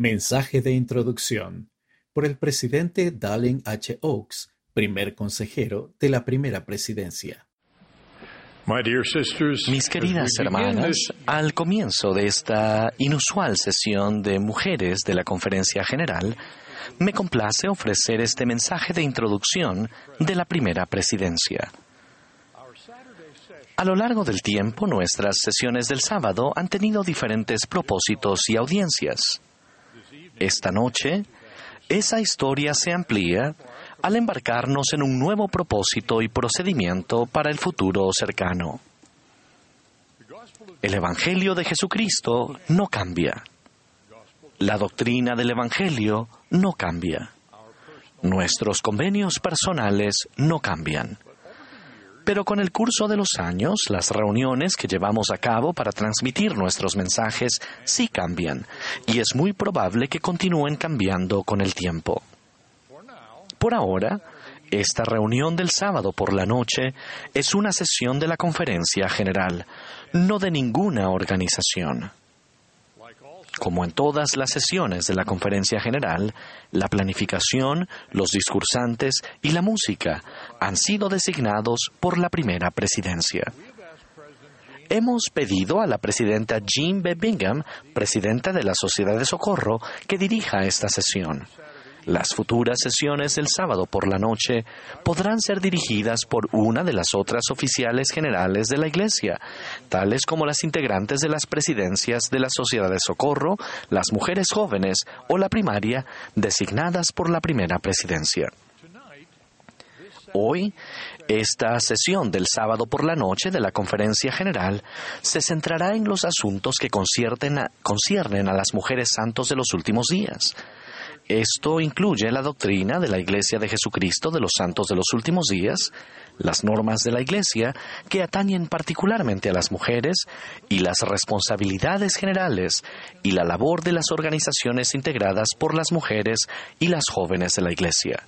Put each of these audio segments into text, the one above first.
Mensaje de introducción por el presidente Dallin H. Oaks, primer consejero de la primera presidencia. Mis queridas hermanas, al comienzo de esta inusual sesión de mujeres de la Conferencia General, me complace ofrecer este mensaje de introducción de la primera presidencia. A lo largo del tiempo, nuestras sesiones del sábado han tenido diferentes propósitos y audiencias. Esta noche, esa historia se amplía al embarcarnos en un nuevo propósito y procedimiento para el futuro cercano. El Evangelio de Jesucristo no cambia. La doctrina del Evangelio no cambia. Nuestros convenios personales no cambian. Pero con el curso de los años, las reuniones que llevamos a cabo para transmitir nuestros mensajes sí cambian, y es muy probable que continúen cambiando con el tiempo. Por ahora, esta reunión del sábado por la noche es una sesión de la conferencia general, no de ninguna organización. Como en todas las sesiones de la conferencia general, la planificación, los discursantes y la música han sido designados por la primera presidencia. Hemos pedido a la presidenta Jean B. Bingham, presidenta de la Sociedad de Socorro, que dirija esta sesión. Las futuras sesiones del sábado por la noche podrán ser dirigidas por una de las otras oficiales generales de la Iglesia, tales como las integrantes de las presidencias de la Sociedad de Socorro, las mujeres jóvenes o la primaria, designadas por la primera presidencia. Hoy, esta sesión del sábado por la noche de la Conferencia General se centrará en los asuntos que conciernen a, las mujeres santos de los últimos días. Esto incluye la doctrina de la Iglesia de Jesucristo de los Santos de los Últimos Días, las normas de la Iglesia que atañen particularmente a las mujeres y las responsabilidades generales y la labor de las organizaciones integradas por las mujeres y las jóvenes de la Iglesia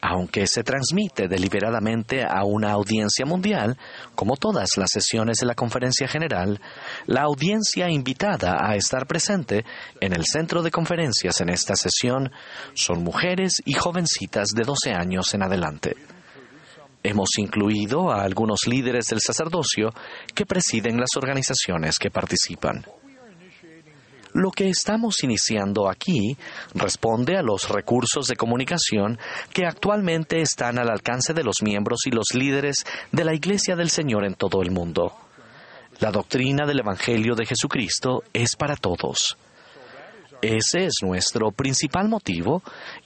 aunque se transmite deliberadamente a una audiencia mundial, como todas las sesiones de la Conferencia General, la audiencia invitada a estar presente en el centro de conferencias en esta sesión son mujeres y jovencitas de 12 años en adelante. Hemos incluido a algunos líderes del sacerdocio que presiden las organizaciones que participan. Lo que estamos iniciando aquí responde a los recursos de comunicación que actualmente están al alcance de los miembros y los líderes de la Iglesia del Señor en todo el mundo. La doctrina del Evangelio de Jesucristo es para todos. Ese es nuestro principal motivo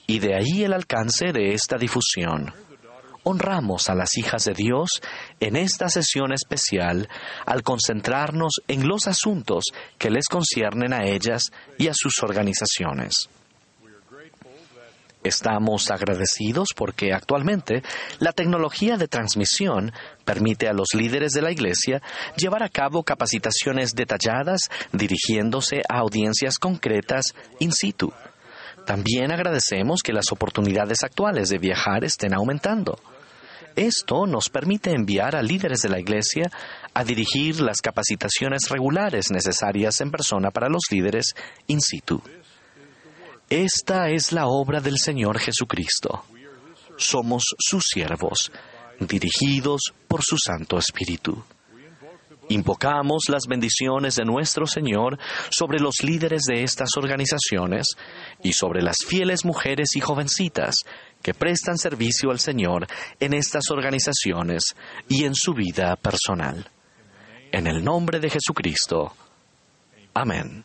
y de ahí el alcance de esta difusión honramos a las hijas de Dios en esta sesión especial al concentrarnos en los asuntos que les conciernen a ellas y a sus organizaciones. Estamos agradecidos porque actualmente la tecnología de transmisión permite a los líderes de la Iglesia llevar a cabo capacitaciones detalladas dirigiéndose a audiencias concretas in situ. También agradecemos que las oportunidades actuales de viajar estén aumentando. Esto nos permite enviar a líderes de la Iglesia a dirigir las capacitaciones regulares necesarias en persona para los líderes in situ. Esta es la obra del Señor Jesucristo. Somos sus siervos, dirigidos por su Santo Espíritu. Invocamos las bendiciones de nuestro Señor sobre los líderes de estas organizaciones y sobre las fieles mujeres y jovencitas que prestan servicio al Señor en estas organizaciones y en su vida personal. En el nombre de Jesucristo. Amén.